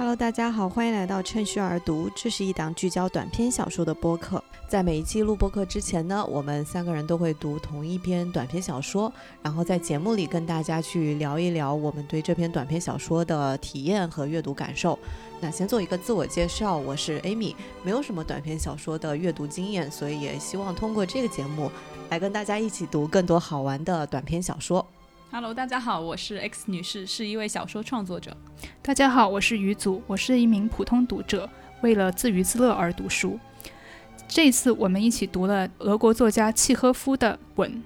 Hello，大家好，欢迎来到趁虚而读。这是一档聚焦短篇小说的播客。在每一期录播课之前呢，我们三个人都会读同一篇短篇小说，然后在节目里跟大家去聊一聊我们对这篇短篇小说的体验和阅读感受。那先做一个自我介绍，我是 Amy，没有什么短篇小说的阅读经验，所以也希望通过这个节目来跟大家一起读更多好玩的短篇小说。Hello，大家好，我是 X 女士，是一位小说创作者。大家好，我是于祖，我是一名普通读者，为了自娱自乐而读书。这次我们一起读了俄国作家契诃夫的《吻》。《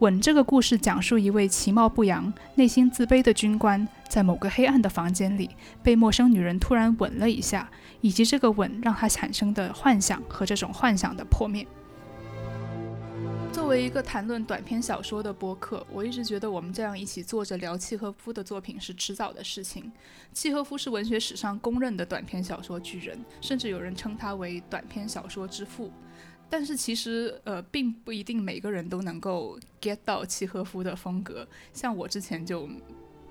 吻》这个故事讲述一位其貌不扬、内心自卑的军官，在某个黑暗的房间里被陌生女人突然吻了一下，以及这个吻让他产生的幻想和这种幻想的破灭。作为一个谈论短篇小说的播客，我一直觉得我们这样一起坐着聊契诃夫的作品是迟早的事情。契诃夫是文学史上公认的短篇小说巨人，甚至有人称他为短篇小说之父。但是其实，呃，并不一定每个人都能够 get 到契诃夫的风格。像我之前就。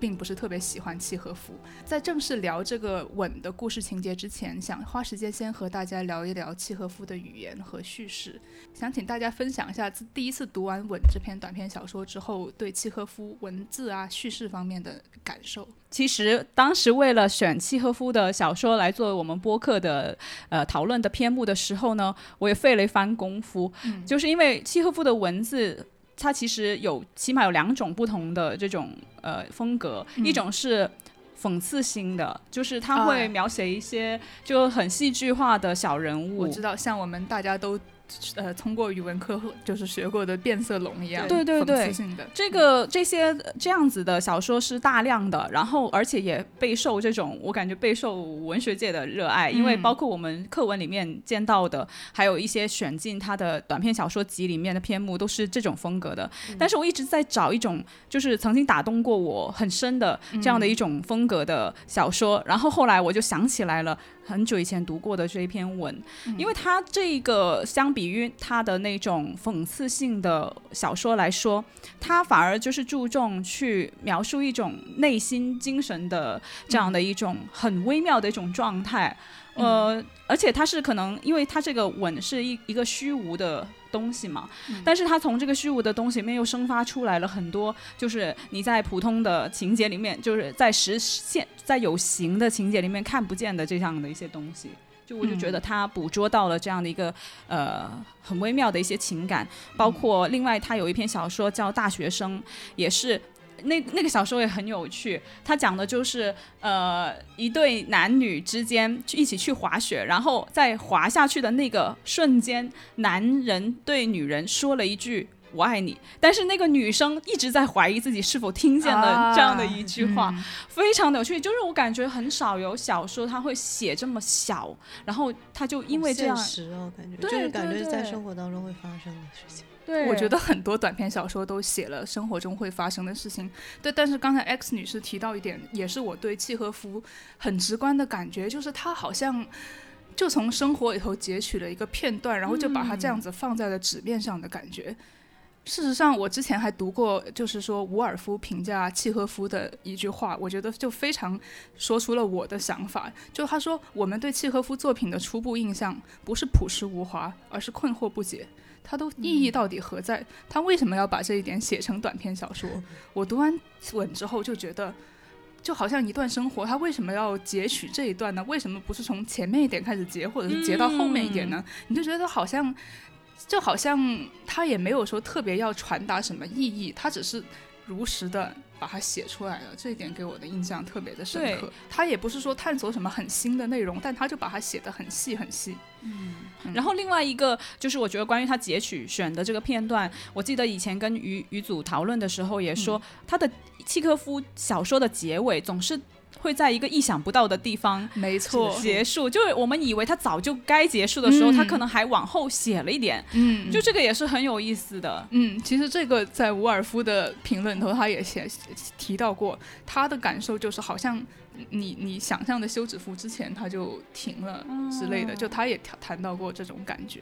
并不是特别喜欢契诃夫。在正式聊这个吻的故事情节之前，想花时间先和大家聊一聊契诃夫的语言和叙事。想请大家分享一下自第一次读完《吻》这篇短篇小说之后，对契诃夫文字啊、叙事方面的感受。其实当时为了选契诃夫的小说来作为我们播客的呃讨论的篇目的时候呢，我也费了一番功夫，就是因为契诃夫的文字。它其实有起码有两种不同的这种呃风格，一种是讽刺性的，就是他会描写一些就很戏剧化的小人物。我知道，像我们大家都。呃，通过语文课就是学过的变色龙一样，对对对，这个这些这样子的小说是大量的，然后而且也备受这种我感觉备受文学界的热爱，因为包括我们课文里面见到的，还有一些选进他的短篇小说集里面的篇目都是这种风格的。但是我一直在找一种就是曾经打动过我很深的这样的一种风格的小说，然后后来我就想起来了。很久以前读过的这一篇文，因为它这个相比于他的那种讽刺性的小说来说，他反而就是注重去描述一种内心精神的这样的一种很微妙的一种状态。呃，而且它是可能，因为它这个吻是一一个虚无的东西嘛，但是它从这个虚无的东西里面又生发出来了很多，就是你在普通的情节里面，就是在实现，在有形的情节里面看不见的这样的一些东西，就我就觉得他捕捉到了这样的一个呃很微妙的一些情感，包括另外他有一篇小说叫《大学生》，也是。那那个小说也很有趣，它讲的就是呃一对男女之间一起去滑雪，然后在滑下去的那个瞬间，男人对女人说了一句“我爱你”，但是那个女生一直在怀疑自己是否听见了这样的一句话，非常的有趣。就是我感觉很少有小说他会写这么小，然后他就因为这样，实哦，感觉就是感觉在生活当中会发生的事情。对，我觉得很多短篇小说都写了生活中会发生的事情。对，但是刚才 X 女士提到一点，也是我对契诃夫很直观的感觉，就是他好像就从生活里头截取了一个片段，然后就把它这样子放在了纸面上的感觉。事实上，我之前还读过，就是说伍尔夫评价契诃夫的一句话，我觉得就非常说出了我的想法。就他说，我们对契诃夫作品的初步印象不是朴实无华，而是困惑不解。他都意义到底何在？他为什么要把这一点写成短篇小说？我读完《文》之后就觉得，就好像一段生活，他为什么要截取这一段呢？为什么不是从前面一点开始截，或者是截到后面一点呢？你就觉得好像，就好像他也没有说特别要传达什么意义，他只是如实的。把它写出来了，这一点给我的印象特别的深刻。他也不是说探索什么很新的内容，但他就把它写的很细很细。嗯，然后另外一个就是我觉得关于他截取选的这个片段，我记得以前跟于于组讨论的时候也说，他的契科夫小说的结尾总是。会在一个意想不到的地方，没错，结束。就是我们以为他早就该结束的时候，他可能还往后写了一点。嗯，就这个也是很有意思的。嗯，其实这个在伍尔夫的评论头，他也写提到过，他的感受就是好像你你想象的休止符之前他就停了之类的，就他也谈谈到过这种感觉。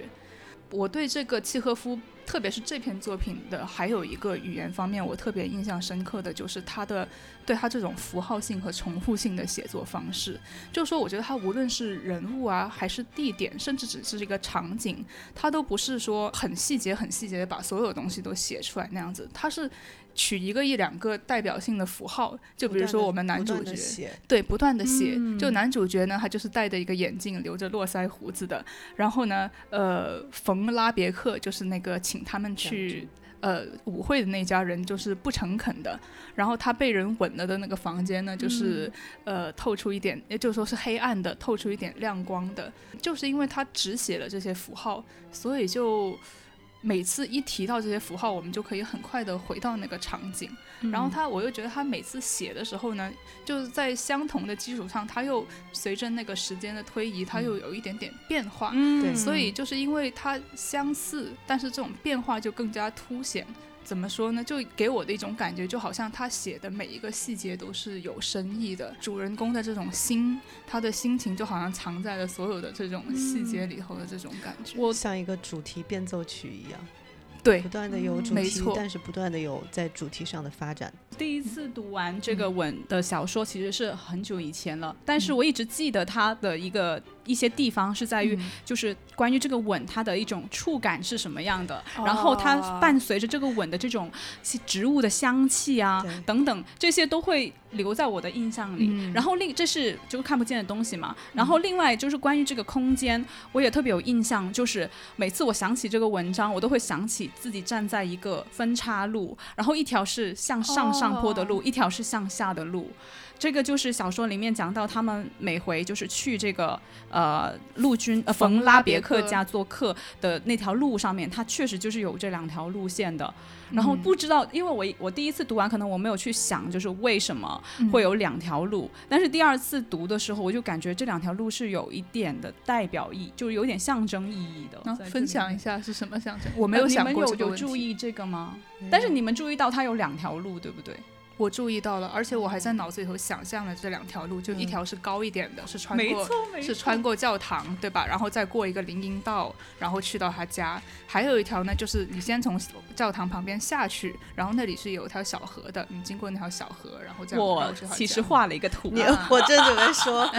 我对这个契诃夫。特别是这篇作品的还有一个语言方面，我特别印象深刻的就是他的对他这种符号性和重复性的写作方式。就是说，我觉得他无论是人物啊，还是地点，甚至只是一个场景，他都不是说很细节、很细节的把所有东西都写出来那样子，他是。取一个一两个代表性的符号，就比如说我们男主角，对，不断的写。就男主角呢，他就是戴着一个眼镜，留着络腮胡子的。然后呢，呃，冯拉别克就是那个请他们去呃舞会的那家人，就是不诚恳的。然后他被人吻了的那个房间呢，就是呃透出一点，也就是说是黑暗的，透出一点亮光的。就是因为他只写了这些符号，所以就。每次一提到这些符号，我们就可以很快的回到那个场景。然后他，我又觉得他每次写的时候呢，就是在相同的基础上，他又随着那个时间的推移，他又有一点点变化。嗯，所以就是因为它相似，但是这种变化就更加凸显。怎么说呢？就给我的一种感觉，就好像他写的每一个细节都是有深意的。主人公的这种心，他的心情就好像藏在了所有的这种细节里头的这种感觉，我像一个主题变奏曲一样。对，不断的有主题，但是不断的有在主题上的发展。第一次读完这个吻的小说，其实是很久以前了，但是我一直记得他的一个一些地方是在于，就是关于这个吻它的一种触感是什么样的，然后它伴随着这个吻的这种植物的香气啊等等，这些都会留在我的印象里。然后另这是就看不见的东西嘛，然后另外就是关于这个空间，我也特别有印象，就是每次我想起这个文章，我都会想起。自己站在一个分叉路，然后一条是向上上坡的路，一条是向下的路。这个就是小说里面讲到他们每回就是去这个呃陆军呃冯拉别克家做客的那条路上面，它确实就是有这两条路线的。然后不知道，因为我我第一次读完，可能我没有去想，就是为什么会有两条路。但是第二次读的时候，我就感觉这两条路是有一点的代表意，就是有点象征意义的。分享一下是什么象征？我没有想过有有注意这个吗？但是你们注意到它有两条路，对不对？我注意到了，而且我还在脑子里头想象了这两条路，就一条是高一点的，是穿过是穿过教堂，对吧？然后再过一个林荫道，然后去到他家。还有一条呢，就是你先从教堂旁边下去，然后那里是有一条小河的，你经过那条小河，然后再我其实画了一个图，我正准备说，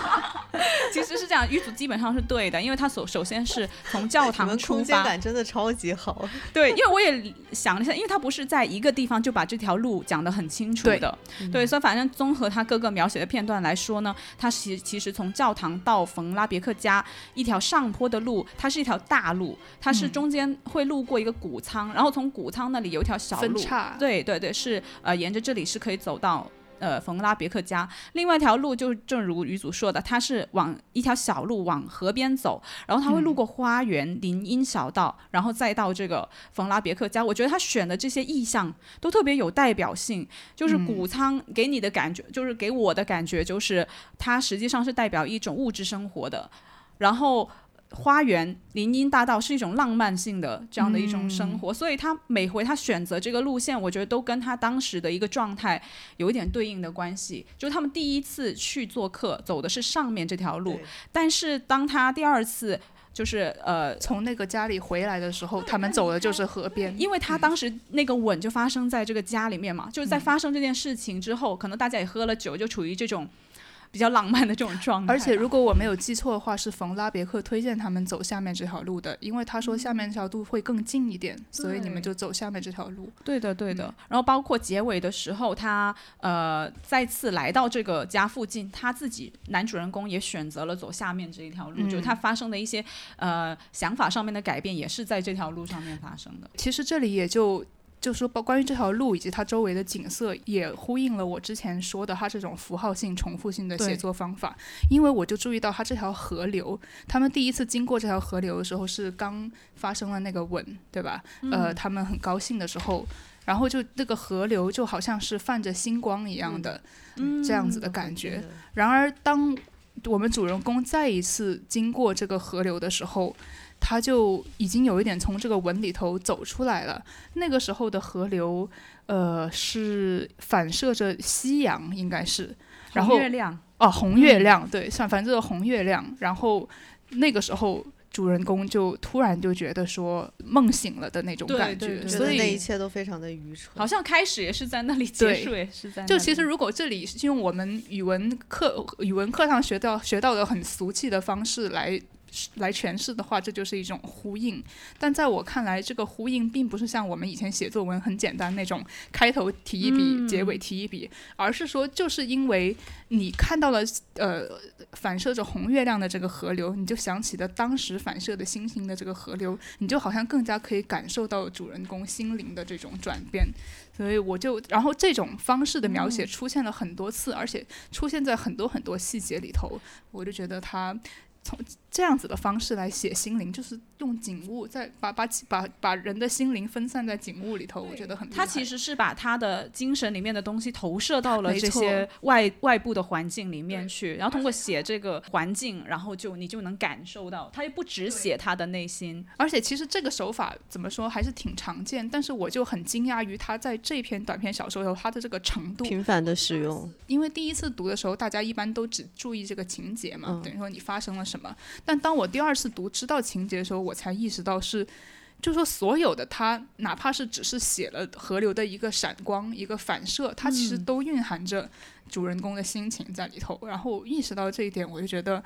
其实是这样，玉组基本上是对的，因为他首首先是从教 堂出发，感真的超级好。对，因为我也想了一下，因为他不是在一个地方就把这条路讲的很。清楚的，对，所以反正综合他各个描写的片段来说呢，他其其实从教堂到冯拉别克家一条上坡的路，它是一条大路，它是中间会路过一个谷仓，然后从谷仓那里有一条小路，对对对，是呃沿着这里是可以走到。呃，冯拉别克家，另外一条路就正如于祖说的，他是往一条小路往河边走，然后他会路过花园、林荫小道，然后再到这个冯拉别克家。我觉得他选的这些意象都特别有代表性，就是谷仓给你的感觉，就是给我的感觉，就是它实际上是代表一种物质生活的，然后。花园、林荫大道是一种浪漫性的这样的一种生活，所以他每回他选择这个路线，我觉得都跟他当时的一个状态有一点对应的关系。就他们第一次去做客走的是上面这条路，但是当他第二次就是呃从那个家里回来的时候，他们走的就是河边，因为他当时那个吻就发生在这个家里面嘛，就是在发生这件事情之后，可能大家也喝了酒，就处于这种。比较浪漫的这种状态，而且如果我没有记错的话，是冯拉别克推荐他们走下面这条路的，因为他说下面这条路会更近一点，所以你们就走下面这条路。对的，对的。然后包括结尾的时候，他呃再次来到这个家附近，他自己男主人公也选择了走下面这一条路，就是他发生的一些呃想法上面的改变，也是在这条路上面发生的。其实这里也就。就说关关于这条路以及它周围的景色，也呼应了我之前说的它这种符号性、重复性的写作方法。因为我就注意到它这条河流，他们第一次经过这条河流的时候是刚发生了那个吻，对吧？呃，他们很高兴的时候，然后就那个河流就好像是泛着星光一样的这样子的感觉。然而，当我们主人公再一次经过这个河流的时候，他就已经有一点从这个文里头走出来了。那个时候的河流，呃，是反射着夕阳，应该是。然后月亮。哦，红月亮，对，像反正红月亮。然后那个时候，主人公就突然就觉得说梦醒了的那种感觉，对对所以那一切都非常的愚蠢。好像开始也是在那里，结束也是在那里。就其实如果这里是用我们语文课语文课上学到学到的很俗气的方式来。来诠释的话，这就是一种呼应。但在我看来，这个呼应并不是像我们以前写作文很简单那种开头提一笔，嗯结尾提一笔，而是说，就是因为你看到了呃反射着红月亮的这个河流，你就想起了当时反射的星星的这个河流，你就好像更加可以感受到主人公心灵的这种转变。所以我就，然后这种方式的描写出现了很多次，而且出现在很多很多细节里头，我就觉得他从这样子的方式来写心灵，就是用景物在把把把把人的心灵分散在景物里头，我觉得很。他其实是把他的精神里面的东西投射到了这些外外部的环境里面去，然后通过写这个环境，然后就你就能感受到，他又不只写他的内心，而且其实这个手法怎么说还是挺常见，但是我就很惊讶于他在这篇短篇小说里头他的这个程度，频繁的使用，因为第一次读的时候，大家一般都只注意这个情节嘛，嗯等于说你发生了什么。但当我第二次读知道情节的时候，我才意识到是，就说所有的它，哪怕是只是写了河流的一个闪光、一个反射，它其实都蕴含着主人公的心情在里头。然后意识到这一点，我就觉得。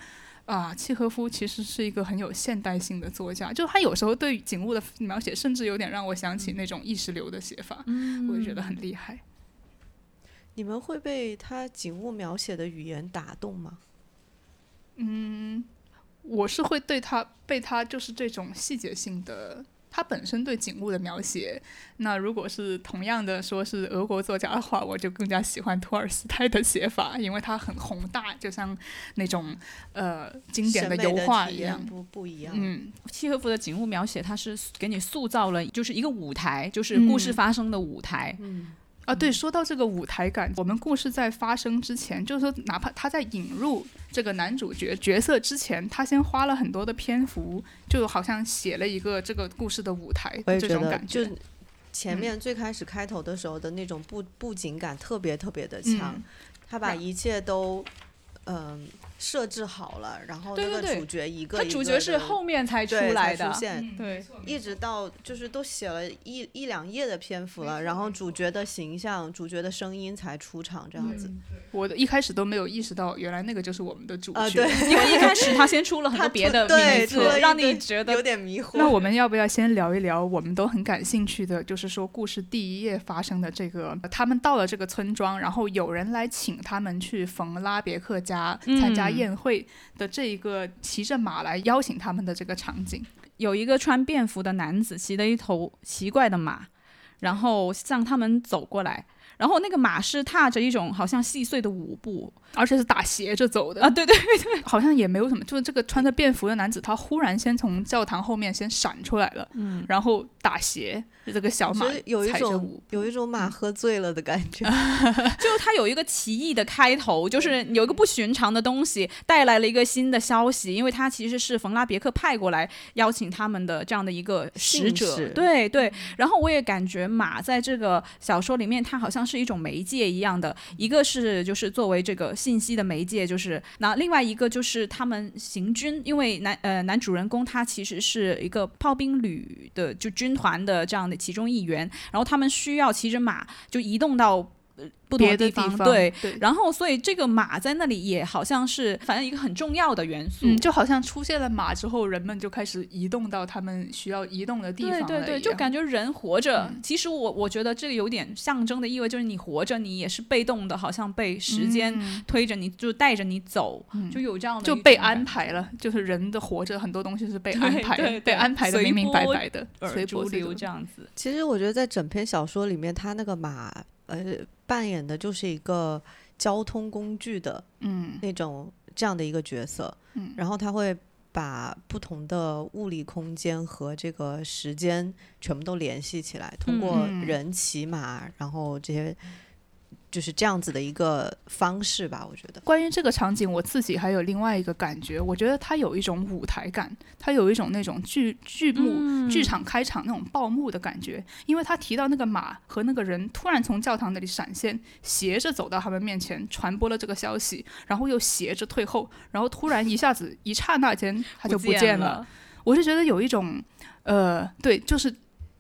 啊，契诃夫其实是一个很有现代性的作家，就他有时候对景物的描写，甚至有点让我想起那种意识流的写法，我就觉得很厉害。你们会被他景物描写的语言打动吗？我是会对他被他就是这种细节性的，他本身对景物的描写。那如果是同样的说是俄国作家的话，我就更加喜欢托尔斯泰的写法，因为他很宏大，就像那种呃经典的油画一样。不不一样。嗯，契诃夫的景物描写，他是给你塑造了就是一个舞台，就是故事嗯发生的舞台。嗯，啊，对，说到这个舞台感，我们故事在发生之前，就是说，哪怕他在引入这个男主角角色之前，他先花了很多的篇幅，就好像写了一个这个故事的舞台这种感就觉。前面最开始开头的时候的那种布布景感特别特别的强，嗯。他把一切都嗯、设置好了，然后那个主角一个他一个主角是后面才出来的出，现，嗯对，一直到就是都写了一一两页的篇幅了，然后主角的形象、主角的声音才出场这样子。我的一开始都没有意识到，原来那个就是我们的主角。啊，对，因为一开始 他先出了很多别的对名字，让你觉得有点迷惑。那我们要不要先聊一聊我们都很感兴趣的，就是说故事第一页发生的这个，他们到了这个村庄，然后有人来请他们去冯拉别克家参加嗯宴会的这一个骑着马来邀请他们的这个场景。有一个穿便服的男子骑了一头奇怪的马，然后向他们走过来。然后那个马是踏着一种好像细碎的舞步而且是打斜着走的。啊，对对对，好像也没有什么，就是这个穿着便服的男子，他忽然先从教堂后面先闪出来了，嗯，然后打斜，就这个小马有一种有一种马喝醉了的感觉。就他有一个奇异的开头，就是有一个不寻常的东西带来了一个新的消息，因为他其实是冯拉别克派过来邀请他们的这样的一个使者，对对。然后我也感觉马在这个小说里面，它好像是一种媒介一样的，一个是就是作为这个信息的媒介，就是那另外一个就是他们行军，因为男呃男主人公他其实是一个炮兵旅的就军团的这样的其中一员，然后他们需要骑着马就移动到。呃不同别的地方，方对，对。然后，所以这个马在那里也好像是，反正一个很重要的元素。嗯，就好像出现了马之后，人们就开始移动到他们需要移动的地方对对对，就感觉人活着，嗯其实我我觉得这个有点象征的意味，就是你活着，你也是被动的，好像被时间嗯推着你，就带着你走，嗯就有这样的就被安排了，就是人的活着很多东西是被安排的，对对被安排的明明白白的，随波逐流这样子。其实我觉得在整篇小说里面，他那个马呃扮演的就是一个交通工具的嗯。那种这样的一个角色，嗯。然后他会把不同的物理空间和这个时间全部都联系起来，通过嗯。人骑马，然后这些就是这样子的一个方式吧，我觉得。关于这个场景，我自己还有另外一个感觉，我觉得它有一种舞台感，它有一种那种剧剧目、嗯剧场开场那种报幕的感觉。因为他提到那个马和那个人突然从教堂那里闪现，斜着走到他们面前，传播了这个消息，然后又斜着退后，然后突然一下子一刹那间他就不见了。我是觉得有一种，呃，对，就是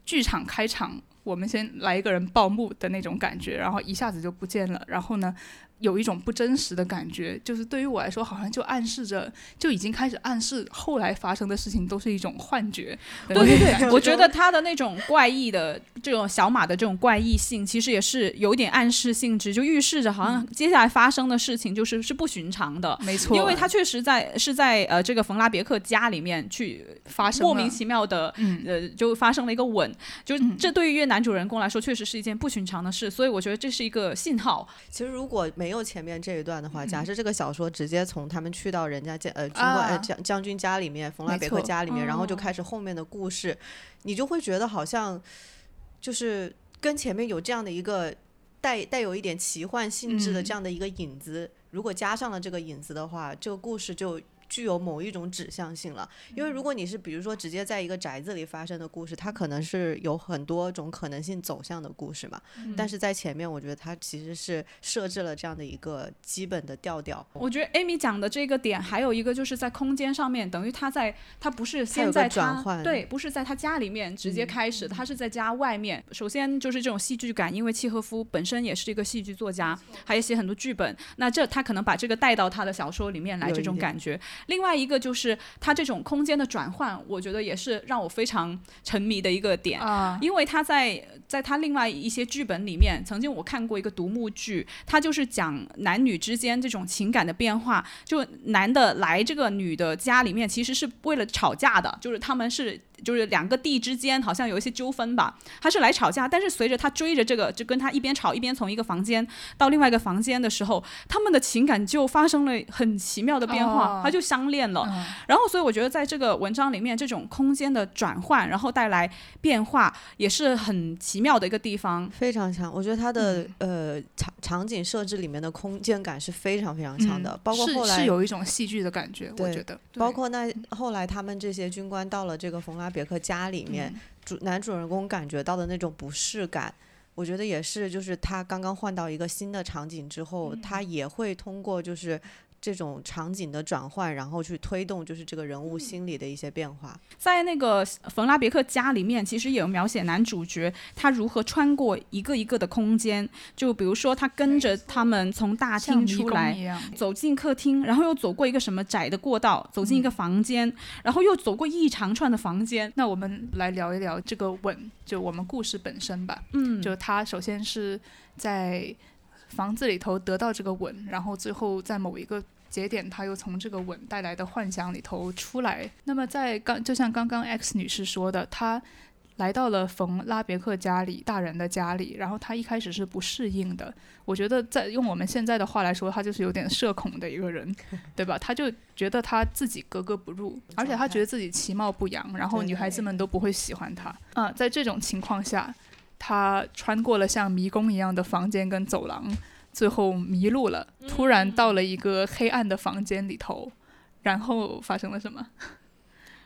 剧场开场，我们先来一个人报幕的那种感觉，然后一下子就不见了，然后呢？有一种不真实的感觉，就是对于我来说，好像就暗示着，就已经开始暗示后来发生的事情都是一种幻觉。对对对，我觉得他的那种怪异的这种小马的这种怪异性，其实也是有点暗示性质，就预示着好像接下来发生的事情就是是不寻常的。没错，因为他确实在是在呃这个冯拉别克家里面去发生莫名其妙的呃就发生了一个吻，就这对于男主人公来说确实是一件不寻常的事，所以我觉得这是一个信号。其实如果没没有前面这一段的话，假设这个小说直接从他们去到人家将呃军官将将军家里面，冯拉别克家里面，然后就开始后面的故事，你就会觉得好像就是跟前面有这样的一个带带有一点奇幻性质的这样的一个影子，如果加上了这个影子的话，这个故事就。具有某一种指向性了，因为如果你是比如说直接在一个宅子里发生的故事，它可能是有很多种可能性走向的故事嘛。但是在前面，我觉得它其实是设置了这样的一个基本的调调。我觉得 Amy 讲的这个点还有一个就是在空间上面，等于他在他不是先在他对，不是在他家里面直接开始，他是在家外面。首先就是这种戏剧感，因为契诃夫本身也是一个戏剧作家，还有写很多剧本，那这他可能把这个带到他的小说里面来，这种感觉。另外一个就是它这种空间的转换，我觉得也是让我非常沉迷的一个点啊，因为他在在他另外一些剧本里面，曾经我看过一个独幕剧，他就是讲男女之间这种情感的变化，就男的来这个女的家里面，其实是为了吵架的，就是他们是。就是两个地之间好像有一些纠纷吧，他是来吵架，但是随着他追着这个，就跟他一边吵一边从一个房间到另外一个房间的时候，他们的情感就发生了很奇妙的变化，他就相恋了。然后，所以我觉得在这个文章里面，这种空间的转换，然后带来变化，也是很奇妙的一个地方，非常强。我觉得他的呃场场景设置里面的空间感是非常非常强的，包括后来是有一种戏剧的感觉，我觉得。包括那后来他们这些军官到了这个冯拉。别克家里面主男主人公感觉到的那种不适感，我觉得也是，就是他刚刚换到一个新的场景之后，他也会通过就是。这种场景的转换，然后去推动就是这个人物心理的一些变化。在那个冯拉别克家里面，其实也有描写男主角他如何穿过一个一个的空间。就比如说，他跟着他们从大厅出来，走进客厅，然后又走过一个什么窄的过道，走进一个房间，然后又走过一长串的房间。那我们来聊一聊这个吻，就我们故事本身吧。嗯，就他首先是在。房子里头得到这个吻，然后最后在某一个节点，他又从这个吻带来的幻想里头出来。那么在刚就像刚刚 X 女士说的，她来到了冯拉别克家里大人的家里，然后她一开始是不适应的。我觉得在用我们现在的话来说，她就是有点社恐的一个人，对吧？她就觉得她自己格格不入，而且她觉得自己其貌不扬，然后女孩子们都不会喜欢她。嗯，在这种情况下。他穿过了像迷宫一样的房间跟走廊，最后迷路了。突然到了一个黑暗的房间里头，然后发生了什么？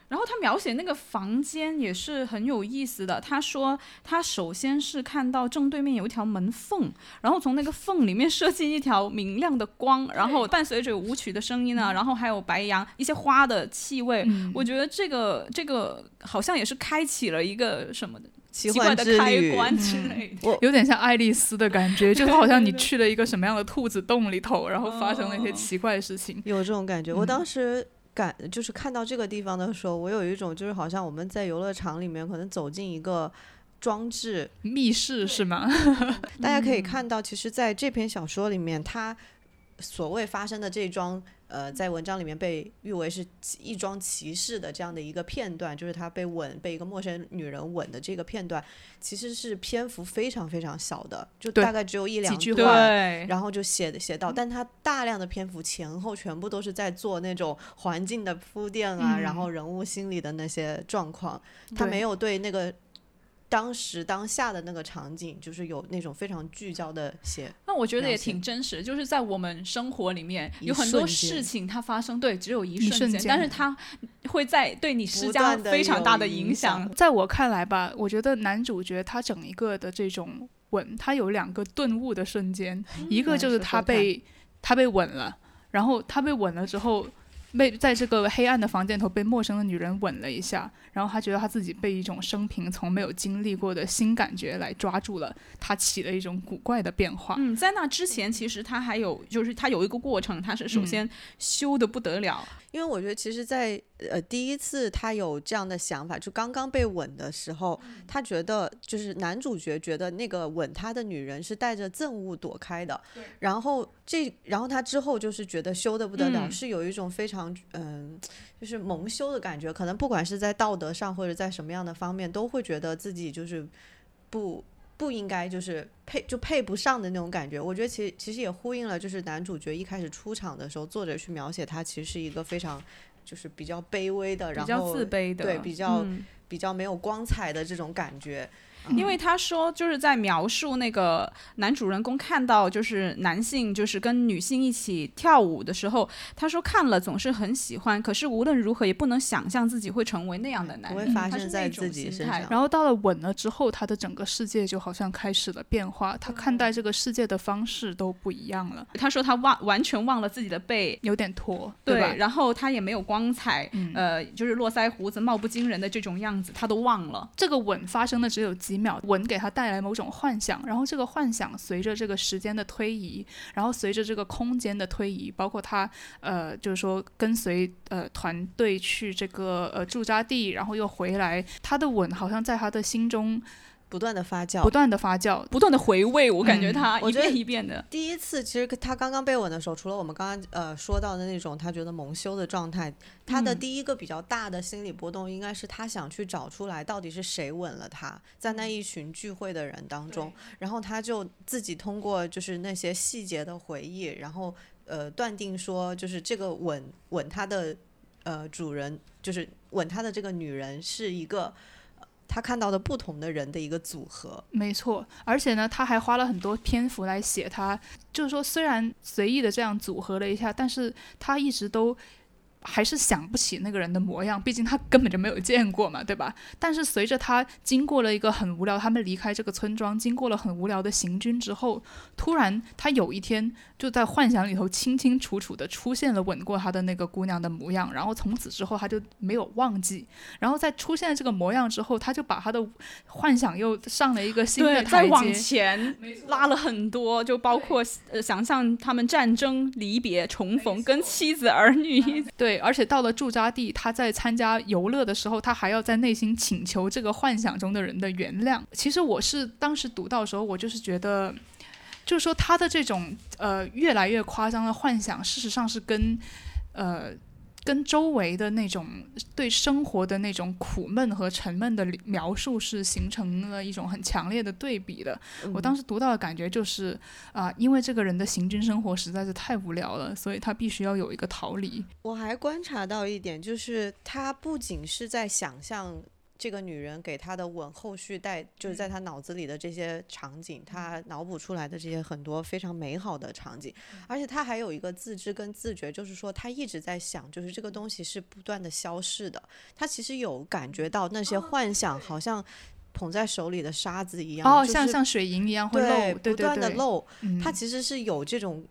然后他描写那个房间也是很有意思的。他说他首先是看到正对面有一条门缝，然后从那个缝里面射进一条明亮的光，然后伴随着舞曲的声音呢，然后还有白杨一些花的气味。我觉得这个这个好像也是开启了一个什么的。奇怪的开关之类的，有点像爱丽丝的感觉，就是好像你去了一个什么样的兔子洞里头，然后发生了一些奇怪的事情。有这种感觉，我当时感就是看到这个地方的时候，我有一种就是好像我们在游乐场里面可能走进一个装置密室，是吗？大家可以看到，其实在这篇小说里面，它所谓发生的这桩。呃，在文章里面被誉为是一桩奇事的这样的一个片段，就是他被吻，被一个陌生女人吻的这个片段，其实是篇幅非常非常小的，就大概只有一两句话，然后就写写到，但他大量的篇幅前后全部都是在做那种环境的铺垫啊，然后人物心理的那些状况，他没有对那个。当时当下的那个场景，就是有那种非常聚焦的写。那我觉得也挺真实，就是在我们生活里面有很多事情它发生，对，只有一瞬间，但是它会在对你施加非常大的影响。在我看来吧，我觉得男主角他整一个的这种吻，他有两个顿悟的瞬间，一个就是他被他被吻了，然后他被吻了之后。被在这个黑暗的房间头被陌生的女人吻了一下，然后他觉得他自己被一种生平从没有经历过的新感觉来抓住了，他起了一种古怪的变化。嗯，在那之前，其实他还有就是他有一个过程，他是首先羞的不得了，因为我觉得其实在，呃第一次他有这样的想法，就刚刚被吻的时候，他觉得就是男主角觉得那个吻他的女人是带着憎恶躲开的，然后这然后他之后就是觉得羞的不得了，嗯。是有一种非常嗯、就是蒙羞的感觉，可能不管是在道德上或者在什么样的方面，都会觉得自己就是不。不应该就是配就配不上的那种感觉，我觉得其实其实也呼应了，就是男主角一开始出场的时候，作者去描写他其实是一个非常就是比较卑微的，然后自卑的，对比较嗯比较没有光彩的这种感觉。因为他说就是在描述那个男主人公看到就是男性就是跟女性一起跳舞的时候，他说看了总是很喜欢，可是无论如何也不能想象自己会成为那样的男人，不会发他生在是那种自己心态身上然后到了吻了之后，他的整个世界就好像开始了变化，他看待这个世界的方式都不一样了，他说他忘完全忘了自己的背。有点驼，对，吧？然后他也没有光彩，嗯呃，就是络腮胡子、貌不惊人的这种样子，他都忘了。这个吻发生的只有几秒，吻给他带来某种幻想，然后这个幻想随着这个时间的推移，然后随着这个空间的推移，包括他呃，就是说跟随呃团队去这个呃驻扎地，然后又回来，他的吻好像在他的心中不断的发酵不。断的发酵。不断的回味，我感觉嗯他一我觉得遍一遍的。第一次其实他刚刚被吻的时候，除了我们刚刚呃说到的那种他觉得蒙羞的状态，他的嗯第一个比较大的心理波动应该是他想去找出来到底是谁吻了他，在那一群聚会的人当中，然后他就自己通过就是那些细节的回忆，然后呃断定说就是这个吻吻他的呃主人，就是吻他的这个女人是一个。他看到的不同的人的一个组合，没错，而且呢，他还花了很多篇幅来写他，就是说虽然随意的这样组合了一下，但是他一直都。还是想不起那个人的模样，毕竟他根本就没有见过嘛，对吧？但是随着他经过了一个很无聊，他们离开这个村庄，经过了很无聊的行军之后，突然他有一天就在幻想里头清清楚楚的出现了吻过他的那个姑娘的模样，然后从此之后他就没有忘记，然后在出现这个模样之后，他就把他的幻想又上了一个新的 对，台再往。前拉了很多，就包括呃想象他们战争、离别、重逢，跟妻子儿女。对，而且到了驻扎地，他在参加游乐的时候，他还要在内心请求这个幻想中的人的原谅。其实我是当时读到的时候，我就是觉得，就是说他的这种呃越来越夸张的幻想，事实上是跟呃。跟周围的那种对生活的那种苦闷和沉闷的描述是形成了一种很强烈的对比的。我当时读到的感觉就是啊、因为这个人的行军生活实在是太无聊了，所以他必须要有一个逃离。我还观察到一点，就是他不仅是在想象这个女人给他的吻后续带，就是在他脑子里的这些场景，他脑补出来的这些很多非常美好的场景，而且他还有一个自知跟自觉，就是说他一直在想，就是这个东西是不断的消逝的，他其实有感觉到那些幻想。好像。捧在手里的沙子一样，哦，就是像像水银一样会对漏，不断的，漏，嗯。他其实是有这种，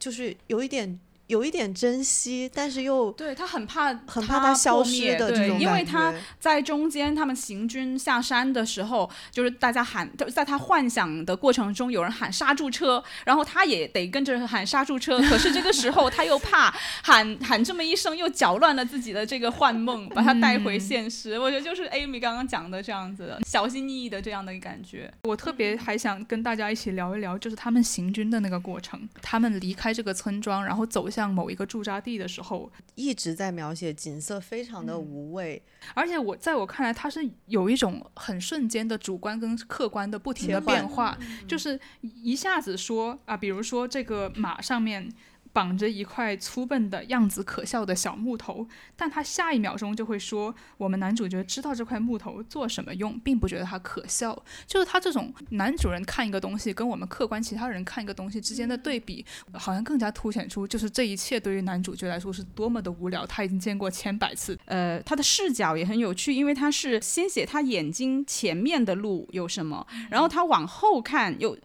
就是有一点有一点珍惜，但是又对他很怕，很怕它它消灭失的这种感因为他在中间他们行军下山的时候，就是大家喊，就在他幻想的过程中，有人喊刹住车，然后他也得跟着喊刹住车。可是这个时候他又怕喊喊这么一声，又搅乱了自己的这个幻梦，把他带回现实。我觉得就是 Amy 刚刚讲的这样子的，小心翼翼的这样的感觉。我特别还想跟大家一起聊一聊，就是他们行军的那个过程。他们离开这个村庄，然后走向某一个驻扎地的时候，一直在描写景色非常的无味，而且我在我看来，它是有一种很瞬间的主观跟客观的不停的变化，就是一下子说啊，比如说这个马上面。绑着一块粗笨的样子可笑的小木头，但他下一秒钟就会说，我们男主角知道这块木头做什么用，并不觉得它可笑。就是他这种男主人看一个东西，跟我们客观其他人看一个东西之间的对比，好像更加凸显出，就是这一切对于男主角来说是多么的无聊。他已经见过千百次呃，他的视角也很有趣，因为他是先写他眼睛前面的路有什么，然后他往后看又。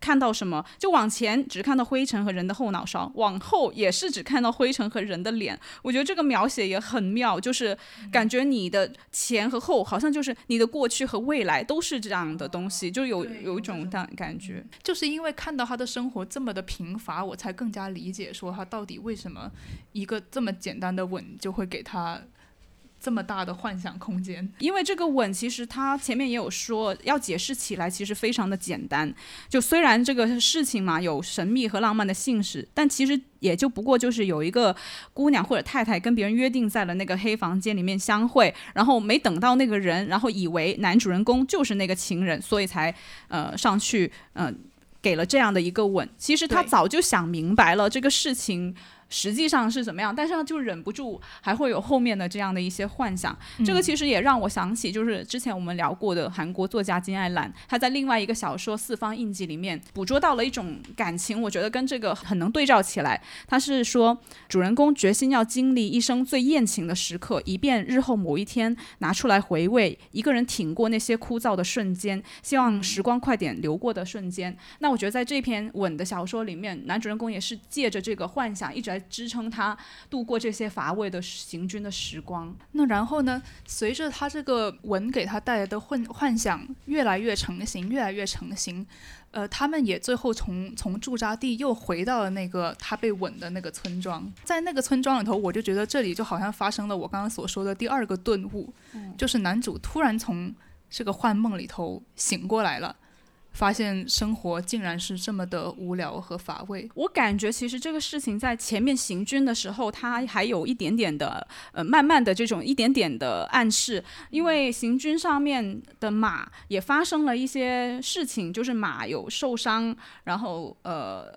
看到什么，就往前只看到灰尘和人的后脑勺，往后也是只看到灰尘和人的脸。我觉得这个描写也很妙，就是感觉你的前和后好像就是你的过去和未来都是这样的东西，就有有一种感感觉。就是因为看到他的生活这么的贫乏，我才更加理解说他到底为什么一个这么简单的吻就会给他。这么大的幻想空间，因为这个吻其实他前面也有说，要解释起来其实非常的简单。就虽然这个事情嘛有神秘和浪漫的性质，但其实也就不过就是有一个姑娘或者太太跟别人约定在了那个黑房间里面相会，然后没等到那个人，然后以为男主人公就是那个情人，所以才呃上去呃给了这样的一个吻。其实他早就想明白了这个事情。实际上是怎么样？但是他就忍不住还会有后面的这样的一些幻想。这个其实也让我想起，就是之前我们聊过的韩国作家金爱兰，他在另外一个小说《四方印记》里面捕捉到了一种感情，我觉得跟这个很能对照起来。他是说，主人公决心要经历一生最艳情的时刻，以便日后某一天拿出来回味，一个人挺过那些枯燥的瞬间，希望时光快点流过的瞬间。那我觉得在这篇吻的小说里面，男主人公也是借着这个幻想一直在。支撑他度过这些乏味的行军的时光。那然后呢？随着他这个吻给他带来的幻幻想越来越成型，越来越成型，呃，他们也最后从从驻扎地又回到了那个他被吻的那个村庄。在那个村庄里头，我就觉得这里就好像发生了我刚刚所说的第二个顿悟，就是男主突然从这个幻梦里头醒过来了。发现生活竟然是这么的无聊和乏味。我感觉其实这个事情在前面行军的时候，它还有一点点的呃，慢慢的这种一点点的暗示。因为行军上面的马也发生了一些事情，就是马有受伤，然后呃，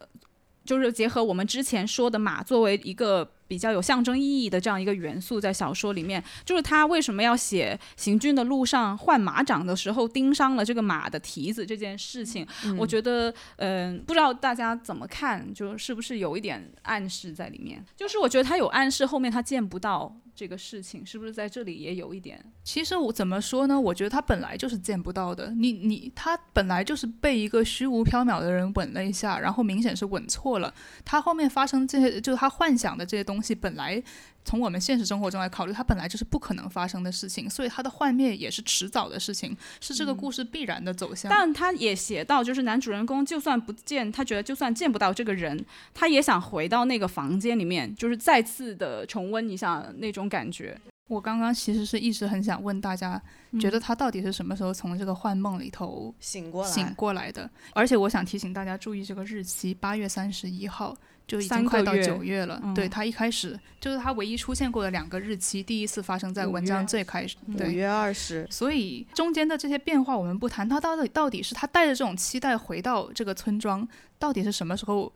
就是结合我们之前说的马作为一个。比较有象征意义的这样一个元素在小说里面，就是他为什么要写行军的路上换马掌的时候钉伤了这个马的蹄子这件事情？我觉得，嗯，不知道大家怎么看，就是不是有一点暗示在里面？就是我觉得他有暗示，后面他见不到。这个事情是不是在这里也有一点？其实我怎么说呢？我觉得他本来就是见不到的。你你他本来就是被一个虚无缥缈的人吻了一下，然后明显是吻错了。他后面发生这些，就是他幻想的这些东西，本来。从我们现实生活中来考虑，它本来就是不可能发生的事情，所以它的幻灭也是迟早的事情，是这个故事必然的走向。但他也写到，就是男主人公就算不见，他觉得就算见不到这个人，他也想回到那个房间里面，就是再次的重温一下那种感觉。我刚刚其实是一直很想问大家，觉得他到底是什么时候从这个幻梦里头醒过来醒过来的？而且我想提醒大家注意这个日期，八月三十一号。就已经快到九月了，对他一开始就是他唯一出现过的两个日期，第一次发生在文章最开始，五月二十。所以中间的这些变化我们不谈，他到底到底是他带着这种期待回到这个村庄，到底是什么时候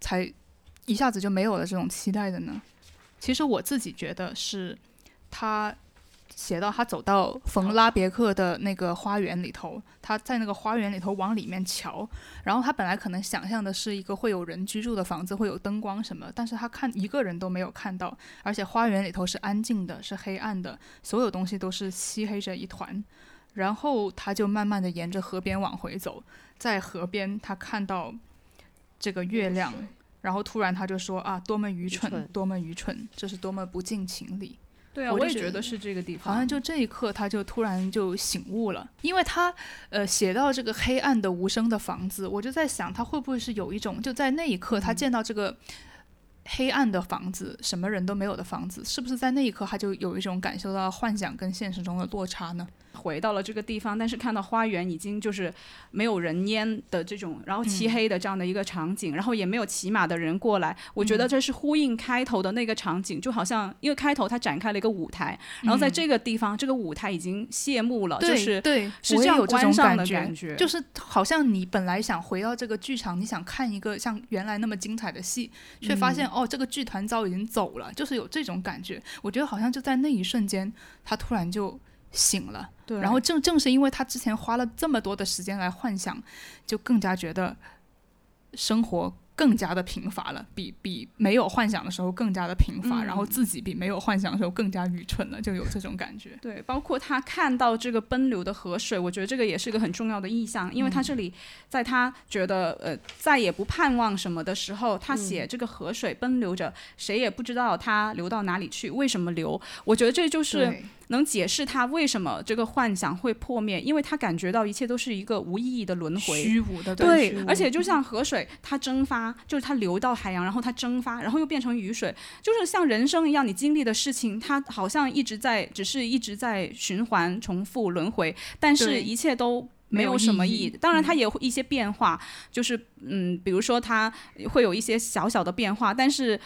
才一下子就没有了这种期待的呢？其实我自己觉得是他。写到他走到冯拉别克的那个花园里头，他在那个花园里头往里面瞧，然后他本来可能想象的是一个会有人居住的房子，会有灯光什么，但是他看一个人都没有看到，而且花园里头是安静的，是黑暗的，所有东西都是漆黑着一团，然后他就慢慢的沿着河边往回走，在河边他看到这个月亮，然后突然他就说啊，多么愚蠢，多么愚蠢，这是多么不近情理。对啊，我也觉得是这个地方。好像就这一刻，他就突然就醒悟了，因为他呃写到这个黑暗的无声的房子，我就在想，他会不会是有一种就在那一刻，他见到这个黑暗的房子，什么人都没有的房子，是不是在那一刻他就有一种感受到幻想跟现实中的落差呢？回到了这个地方，但是看到花园已经就是没有人烟的这种，然后漆黑的这样的一个场景，然后也没有骑马的人过来。我觉得这是呼应开头的那个场景，就好像因为开头它展开了一个舞台，然后在这个地方，这个舞台已经谢幕了，就是对，是这样关上的感觉，就是好像你本来想回到这个剧场，你想看一个像原来那么精彩的戏，却发现哦，这个剧团早已经走了，就是有这种感觉。我觉得好像就在那一瞬间，他突然就。醒了，对。然后正正是因为他之前花了这么多的时间来幻想，就更加觉得生活更加的贫乏了，比比没有幻想的时候更加的贫乏，嗯然后自己比没有幻想的时候更加愚蠢了，就有这种感觉。对，包括他看到这个奔流的河水，我觉得这个也是一个很重要的意象，因为他这里在他觉得呃再也不盼望什么的时候，他写这个河水奔流着，谁也不知道它流到哪里去，为什么流？我觉得这就是对能解释他为什么这个幻想会破灭，因为他感觉到一切都是一个无意义的轮回。虚无的，对而且就像河水，它蒸发，就是它流到海洋，然后它蒸发，然后又变成雨水，就是像人生一样，你经历的事情，它好像一直在，只是一直在循环、重复、轮回，但是一切都。没没有有什么意义当然它嗯也会一些变化，就是嗯，比如说它会有一些小小的变化，但是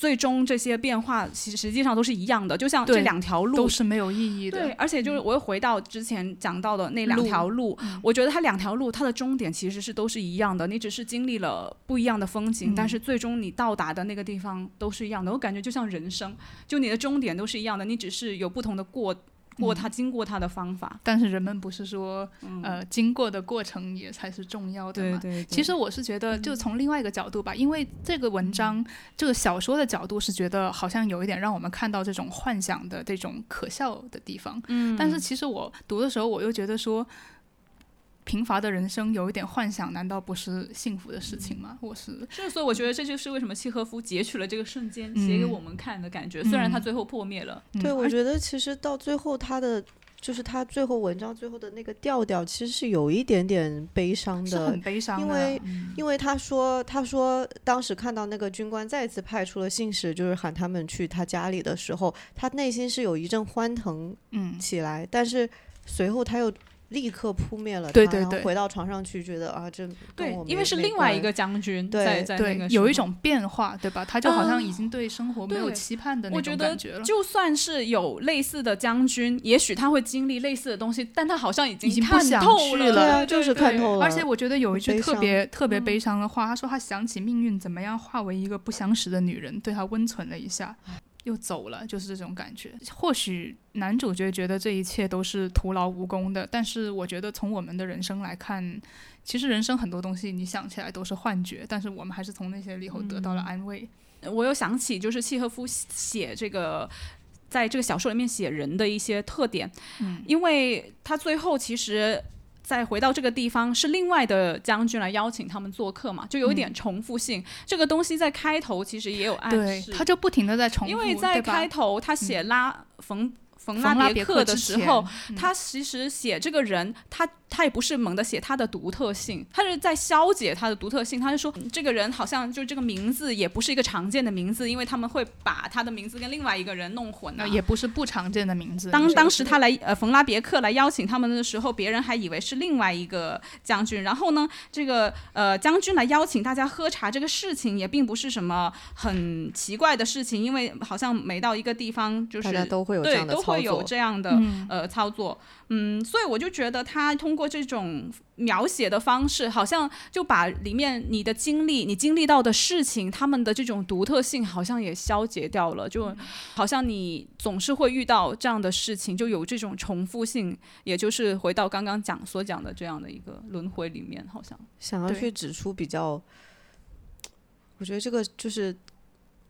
最终这些变化其实实际上都是一样的，就像这两条路都是没有意义的。对，而且就是我又回到之前讲到的那两条路，我觉得它两条路它的终点其实是都是一样的，你只是经历了不一样的风景，但是最终你到达的那个地方都是一样的。我感觉就像人生，就你的终点都是一样的，你只是有不同的过过它、经过它的方法。但是人们不是说，呃，经过的过程也才是重要的嘛？对其实我是觉得，就从另外一个角度吧，因为这个文章、这个小说的角度是觉得好像有一点让我们看到这种幻想的这种可笑的地方。嗯，但是其实我读的时候，我又觉得说，贫乏的人生有一点幻想，难道不是幸福的事情吗？我是是，所以我觉得这就是为什么契诃夫截取了这个瞬间写给嗯我们看的感觉，虽然它嗯最后破灭了。对，我觉得其实到最后他的。就是他最后文章最后的那个调调，其实是有一点点悲伤的是很，悲伤的，因为嗯因为他说，他说当时看到那个军官再次派出了信使，就是喊他们去他家里的时候，他内心是有一阵欢腾嗯，起来，但是随后他又立刻扑灭了他，对对对然后回到床上去，觉得啊，这对，因为是另外一个将军对在在那对个，有一种变化，对吧？他就好像啊已经对生活没有期盼的那我觉得种感觉了。就算是有类似的将军，也许他会经历类似的东西，但他好像已经已经不看想透了，去了对啊，就是看透了。而且我觉得有一句特别特别嗯悲伤的话，他说他想起命运怎么样化为一个不相识的女人，对他温存了一下，又走了，就是这种感觉。或许男主角觉得这一切都是徒劳无功的，但是我觉得从我们的人生来看，其实人生很多东西你想起来都是幻觉，但是我们还是从那些里头得到了安慰。我又想起就是契诃夫写这个。在这个小说里面写人的一些特点，嗯因为他最后其实再回到这个地方，是另外的将军来邀请他们做客嘛，就有一点重复性。这个东西在开头其实也有暗对，示，他就不停的在重复，因为在开头他写拉冯冯冯拉别别克的时候，嗯他其实写这个人，他他也不是猛地写他的独特性，他是在消解他的独特性。他是说嗯这个人好像就这个名字也不是一个常见的名字，因为他们会把他的名字跟另外一个人弄混、啊。呃也不是不常见的名字。当当时他来呃冯拉别克来邀请他们的时候，别人还以为是另外一个将军。然后呢，这个呃将军来邀请大家喝茶这个事情也并不是什么很奇怪的事情，因为好像每到一个地方就是大家都会有这对样的会有。这样的、嗯呃操作。嗯，所以我就觉得他通过这种描写的方式，好像就把里面你的经历、你经历到的事情，他们的这种独特性，好像也消解掉了。就好像你总是会遇到这样的事情，就有这种重复性，也就是回到刚刚讲所讲的这样的一个轮回里面，好像。想要去指出比较，我觉得这个就是，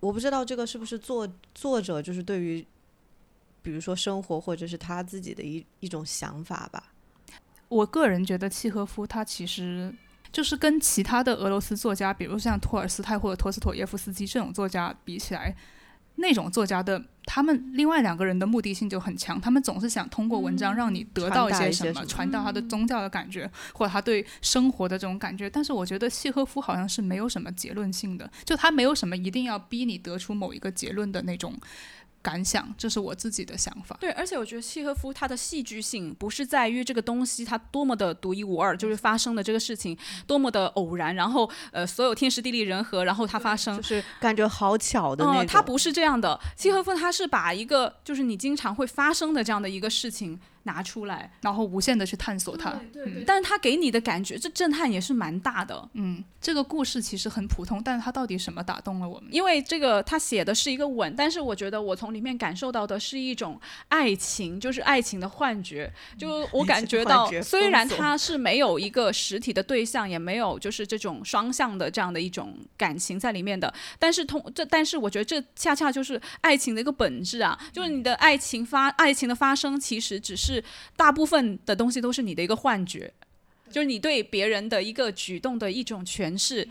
我不知道这个是不是作作者就是对于，比如说生活或者是他自己的一一种想法吧。我个人觉得契诃夫他其实就是跟其他的俄罗斯作家，比如像托尔斯泰或者托斯妥耶夫斯基这种作家比起来，那种作家的他们另外两个人的目的性就很强，他们总是想通过文章让你得到传达些什么，一些什么传达他的宗教的感觉，或者他对生活的这种感觉。但是我觉得契诃夫好像是没有什么结论性的，就他没有什么一定要逼你得出某一个结论的那种感想，这是我自己的想法。对，而且我觉得契诃夫他的戏剧性不是在于这个东西它多么的独一无二，就是发生的这个事情多么的偶然，然后呃所有天时地利人和，然后它发生就。是感觉好巧的那种。嗯，他不是这样的。契诃夫他是把一个就是你经常会发生的这样的一个事情，拿出来，然后无限的去探索它。对对对。但是它给你的感觉，这震撼也是蛮大的。嗯，这个故事其实很普通，但是它到底什么打动了我们？因为这个他写的是一个吻，但是我觉得我从里面感受到的是一种爱情，就是爱情的幻觉。就我感觉到，虽然他是没有一个实体的对象，也没有就是这种双向的这样的一种感情在里面的，但是通这，但是我觉得这恰恰就是爱情的一个本质啊，就是你的爱情发爱情的发生，其实只是大部分的东西都是你的一个幻觉，就是你对别人的一个举动的一种诠释。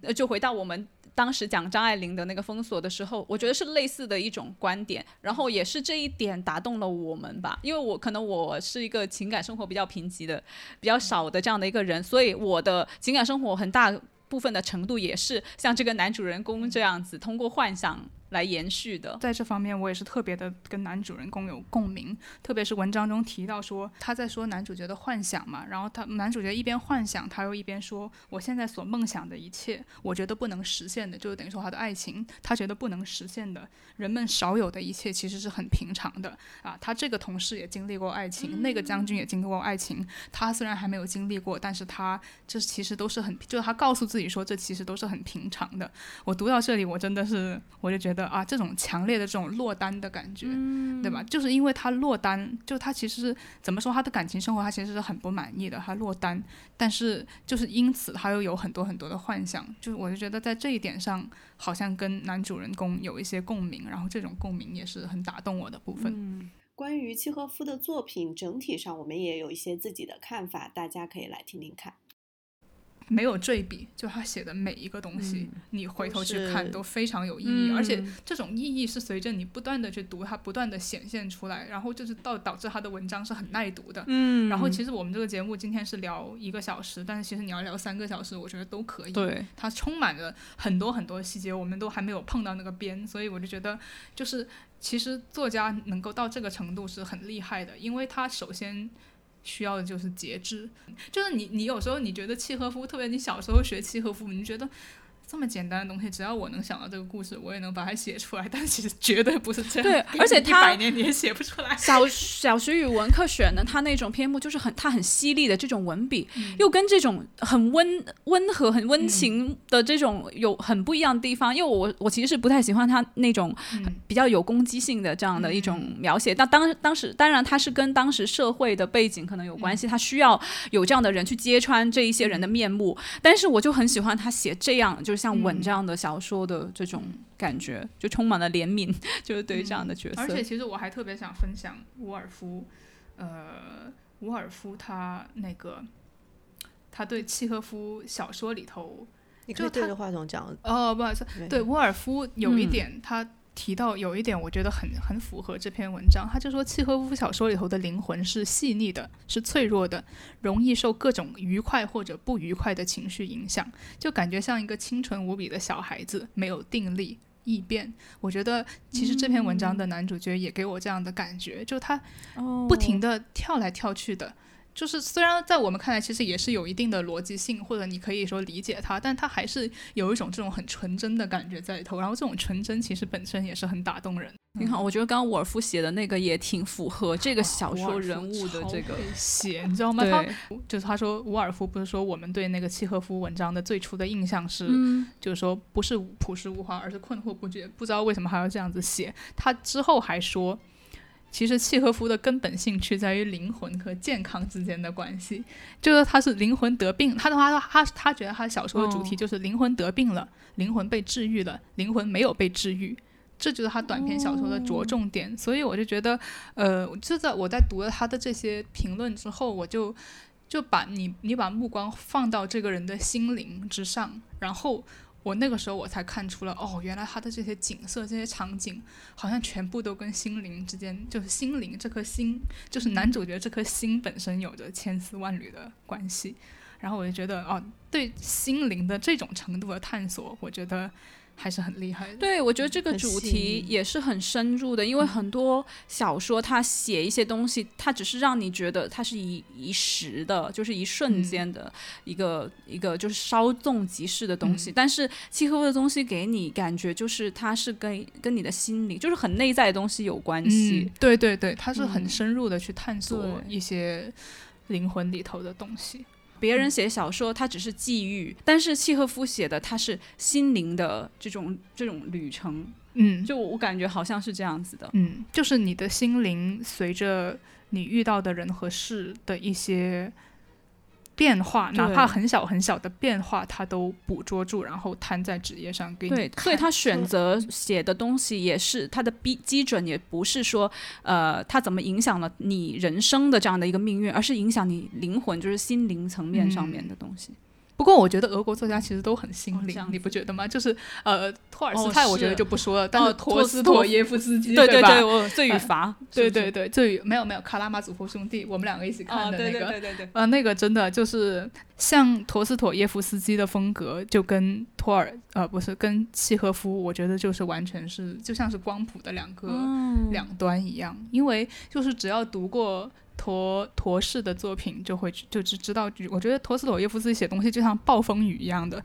呃，就回到我们。当时讲张爱玲的那个封锁的时候，我觉得是类似的一种观点，然后也是这一点打动了我们吧。因为我可能我是一个情感生活比较贫瘠的、比较少的这样的一个人，所以我的情感生活很大部分的程度也是像这个男主人公这样子，通过幻想。来延续的，在这方面我也是特别的跟男主人公有共鸣，特别是文章中提到说他在说男主角的幻想嘛，然后他男主角一边幻想，他又一边说我现在所梦想的一切，我觉得不能实现的，就等于说他的爱情，他觉得不能实现的，人们少有的一切其实是很平常的啊。他这个同事也经历过爱情，那个将军也经历过爱情，他虽然还没有经历过，但是他这其实都是很，就是他告诉自己说这其实都是很平常的。我读到这里，我真的是我就觉得。啊，这种强烈的这种落单的感觉，对吧？就是因为他落单，就他其实怎么说，他的感情生活他其实是很不满意的，他落单，但是就是因此他又有很多很多的幻想，就是我就觉得在这一点上，好像跟男主人公有一些共鸣，然后这种共鸣也是很打动我的部分。关于契诃夫的作品，整体上我们也有一些自己的看法，大家可以来听听看。没有赘笔，就他写的每一个东西，你回头去看都非常有意义，而且这种意义是随着你不断的去读，它不断的显现出来，然后就是到导致他的文章是很耐读的。嗯，然后其实我们这个节目今天是聊一个小时，但是其实你要聊三个小时，我觉得都可以。对，它充满了很多很多细节，我们都还没有碰到那个边，所以我就觉得，就是其实作家能够到这个程度是很厉害的，因为他首先。需要的就是节制，就是你，你有时候你觉得契诃夫，特别你小时候学契诃夫，你觉得。这么简单的东西，只要我能想到这个故事，我也能把它写出来。但其实绝对不是这样。对，而且他一百年你也写不出来。小小学语文课选的他那种篇目，就是很他很犀利的这种文笔，又跟这种很温温和、很温情的这种有很不一样的地方。因为我我其实是不太喜欢他那种比较有攻击性的这样的一种描写。但当当时当然他是跟当时社会的背景可能有关系，他需要有这样的人去揭穿这一些人的面目。但是我就很喜欢他写这样就是。像吻这样的小说的这种感觉，就充满了怜悯，就是对于这样的角色。而且，其实我还特别想分享伍尔夫，呃，伍尔夫他那个他对契诃夫小说里头，你可以对着话筒讲哦，不好意思，对伍尔夫有一点他。提到有一点，我觉得很很符合这篇文章。他就说，契诃夫小说里头的灵魂是细腻的，是脆弱的，容易受各种愉快或者不愉快的情绪影响，就感觉像一个清纯无比的小孩子，没有定力、易变。我觉得其实这篇文章的男主角也给我这样的感觉，就他不停的跳来跳去的。就是虽然在我们看来，其实也是有一定的逻辑性，或者你可以说理解它，但它还是有一种这种很纯真的感觉在里头。然后这种纯真其实本身也是很打动人。你好，我觉得刚刚沃尔夫写的那个也挺符合这个小说人物的这个写，你知道吗？他就是他说伍尔夫不是说我们对那个契诃夫文章的最初的印象是，就是说不是朴实无华，而是困惑不决，不知道为什么还要这样子写。他之后还说。其实契诃夫的根本兴趣在于灵魂和健康之间的关系，就是他是灵魂得病，他的话他他觉得他小说的主题就是灵魂得病了，灵魂被治愈了，灵魂没有被治愈，这就是他短篇小说的着重点。所以我就觉得，呃，就在我在读了他的这些评论之后，我就就把你你把目光放到这个人的心灵之上，然后。我那个时候我才看出了，哦，原来他的这些景色、这些场景，好像全部都跟心灵之间，就是心灵这颗心，就是男主角这颗心本身有着千丝万缕的关系。然后我就觉得，哦，对心灵的这种程度的探索，我觉得。还是很厉害的。对，我觉得这个主题也是很深入的，因为很多小说它写一些东西，它只是让你觉得它是一一时的，就是一瞬嗯间的一个、一个就是稍纵即逝的东西。嗯但是契诃夫的东西给你感觉就是它是跟跟你的心理，就是很内在的东西有关系。嗯，对对对，他是很嗯深入的去探索一些灵魂里头的东西。别人写小说，他只是际遇，但是契诃夫写的，他是心灵的这种这种旅程。嗯，就我感觉好像是这样子的。嗯，就是你的心灵随着你遇到的人和事的一些变化，哪怕很小很小的变化，他都捕捉住，然后摊在纸页上给你对，看。所以他选择写的东西也是他的基基准，也不是说呃他怎么影响了你人生的这样的一个命运，而是影响你灵魂，就是心灵层面上面的东西。不过我觉得俄国作家其实都很心灵，哦你不觉得吗？就是呃，托尔斯哦泰我觉得就不说了，但是哦陀托斯托思妥耶夫斯基对？对对，我罪与罚，对对对对，这没有没有卡拉马祖夫兄弟，我们两个一起看哦，的那个，对对对对对，呃，那个真的就是像陀思妥耶夫斯基的风格，就跟托尔呃不是跟契诃夫，我觉得就是完全是就像是光谱的两个、嗯两端一样，因为就是只要读过。陀陀氏的作品就会就只知道，我觉得陀思妥耶夫斯基写东西就像暴风雨一样的，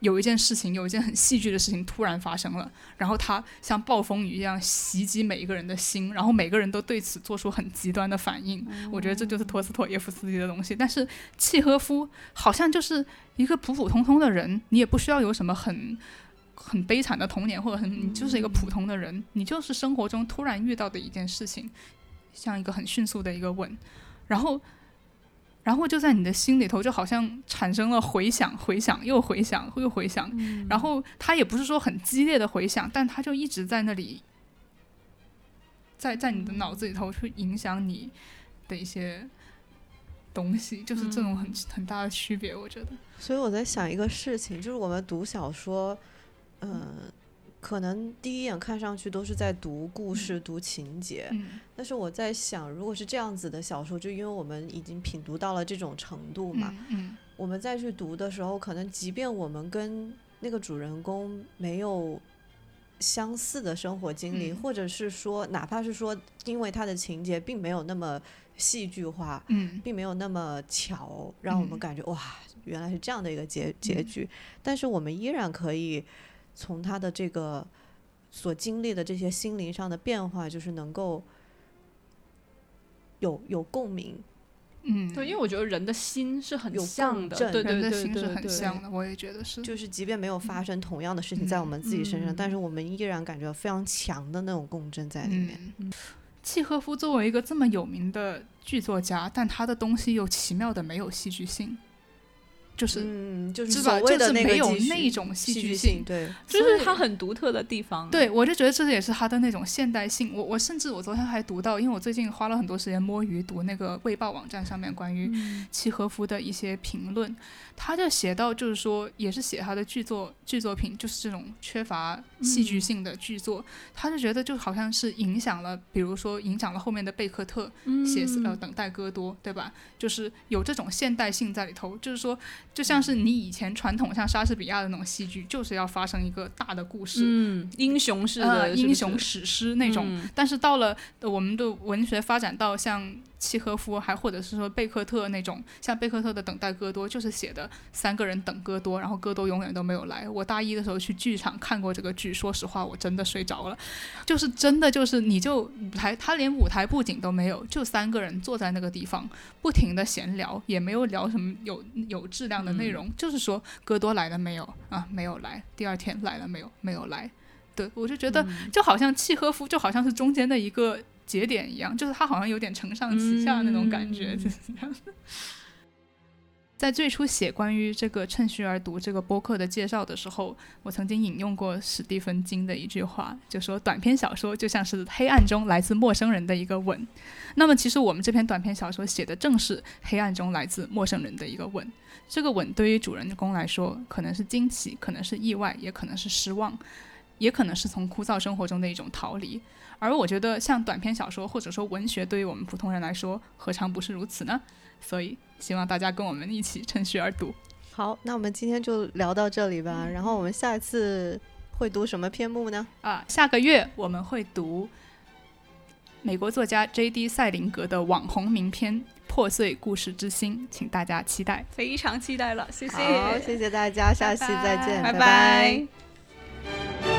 有一件事情，有一件很戏剧的事情突然发生了，然后他像暴风雨一样袭击每一个人的心，然后每个人都对此做出很极端的反应。我觉得这就是陀思妥耶夫斯基的东西。但是契诃夫好像就是一个普普通通的人，你也不需要有什么很。很悲惨的童年，或者很你就是一个普通的人，你就是生活中突然遇到的一件事情，像一个很迅速的一个吻，然后，然后就在你的心里头，就好像产生了回响，回响又回响又回响，然后它也不是说很激烈的回响，但它就一直在那里，在在你的脑子里头去影响你的一些东西，就是这种很、很大的区别，我觉得。所以我在想一个事情，就是我们读小说，嗯、可能第一眼看上去都是在读故事、读情节，嗯。但是我在想，如果是这样子的小说，就因为我们已经品读到了这种程度嘛，嗯。我们再去读的时候，可能即便我们跟那个主人公没有相似的生活经历，嗯。或者是说，哪怕是说，因为他的情节并没有那么戏剧化，嗯。并没有那么巧，让我们嗯。感觉、哇，原来是这样的一个结结嗯。局。但是我们依然可以从他的这个所经历的这些心灵上的变化，就是能够有有共鸣。嗯，对，因为我觉得人的心是很有像的，共振对对对心是对对很像的，我也觉得是。就是即便没有发生同样的事情在我们自己身上，嗯但是我们依然感觉到非常强的那种共振在里面。嗯，契诃夫作为一个这么有名的剧作家，但他的东西又奇妙的没有戏剧性，就是、嗯，就是所谓的没有那种戏戏剧剧性对，就是它很独特的地方。对，我就觉得这也是它的那种现代性。我我甚至我昨天还读到，因为我最近花了很多时间摸鱼读那个《卫报》网站上面关于嗯契诃夫的一些评论，他就写到，就是说，也是写他的剧作剧作品，就是这种缺乏戏剧性的剧作，他就觉得就好像是影响了，比如说影响了后面的贝克特写嗯呃等待戈多，对吧？就是有这种现代性在里头，就是说，就像是你以前传统像莎士比亚的那种戏剧，就是要发生一个大的故事，嗯，英雄式呃，的英雄史诗那种。嗯但是到了呃我们的文学发展到像契诃夫，还或者是说贝克特那种，像贝克特的《等待戈多》，就是写的三个人等戈多，然后戈多永远都没有来。我大一的时候去剧场看过这个剧，说实话，我真的睡着了，就是真的就是你就舞台，他连舞台布景都没有，就三个人坐在那个地方，不停的闲聊，也没有聊什么有有质量的内容，就是说戈多来了没有啊？没有来。第二天来了没有？没有来。对，我就觉得就好像契诃夫就好像是中间的一个节点一样，就是他好像有点承上启下那种感觉，嗯就是这样。在最初写关于这个趁虚而读这个播客的介绍的时候，我曾经引用过史蒂芬金的一句话，就说短篇小说就像是黑暗中来自陌生人的一个吻。那么，其实我们这篇短篇小说写的正是黑暗中来自陌生人的一个吻。这个吻对于主人公来说，可能是惊喜，可能是意外，也可能是失望。也可能是从枯燥生活中的一种逃离，而我觉得像短篇小说或者说文学，对于我们普通人来说，何尝不是如此呢？所以希望大家跟我们一起趁虚而读。好，那我们今天就聊到这里吧。然后我们下一次会读什么篇目呢？啊，下个月我们会读美国作家 J.D. 赛林格的网红名篇《破碎故事之心》，请大家期待。非常期待了，谢谢，好，谢谢大家，下期再见，拜拜拜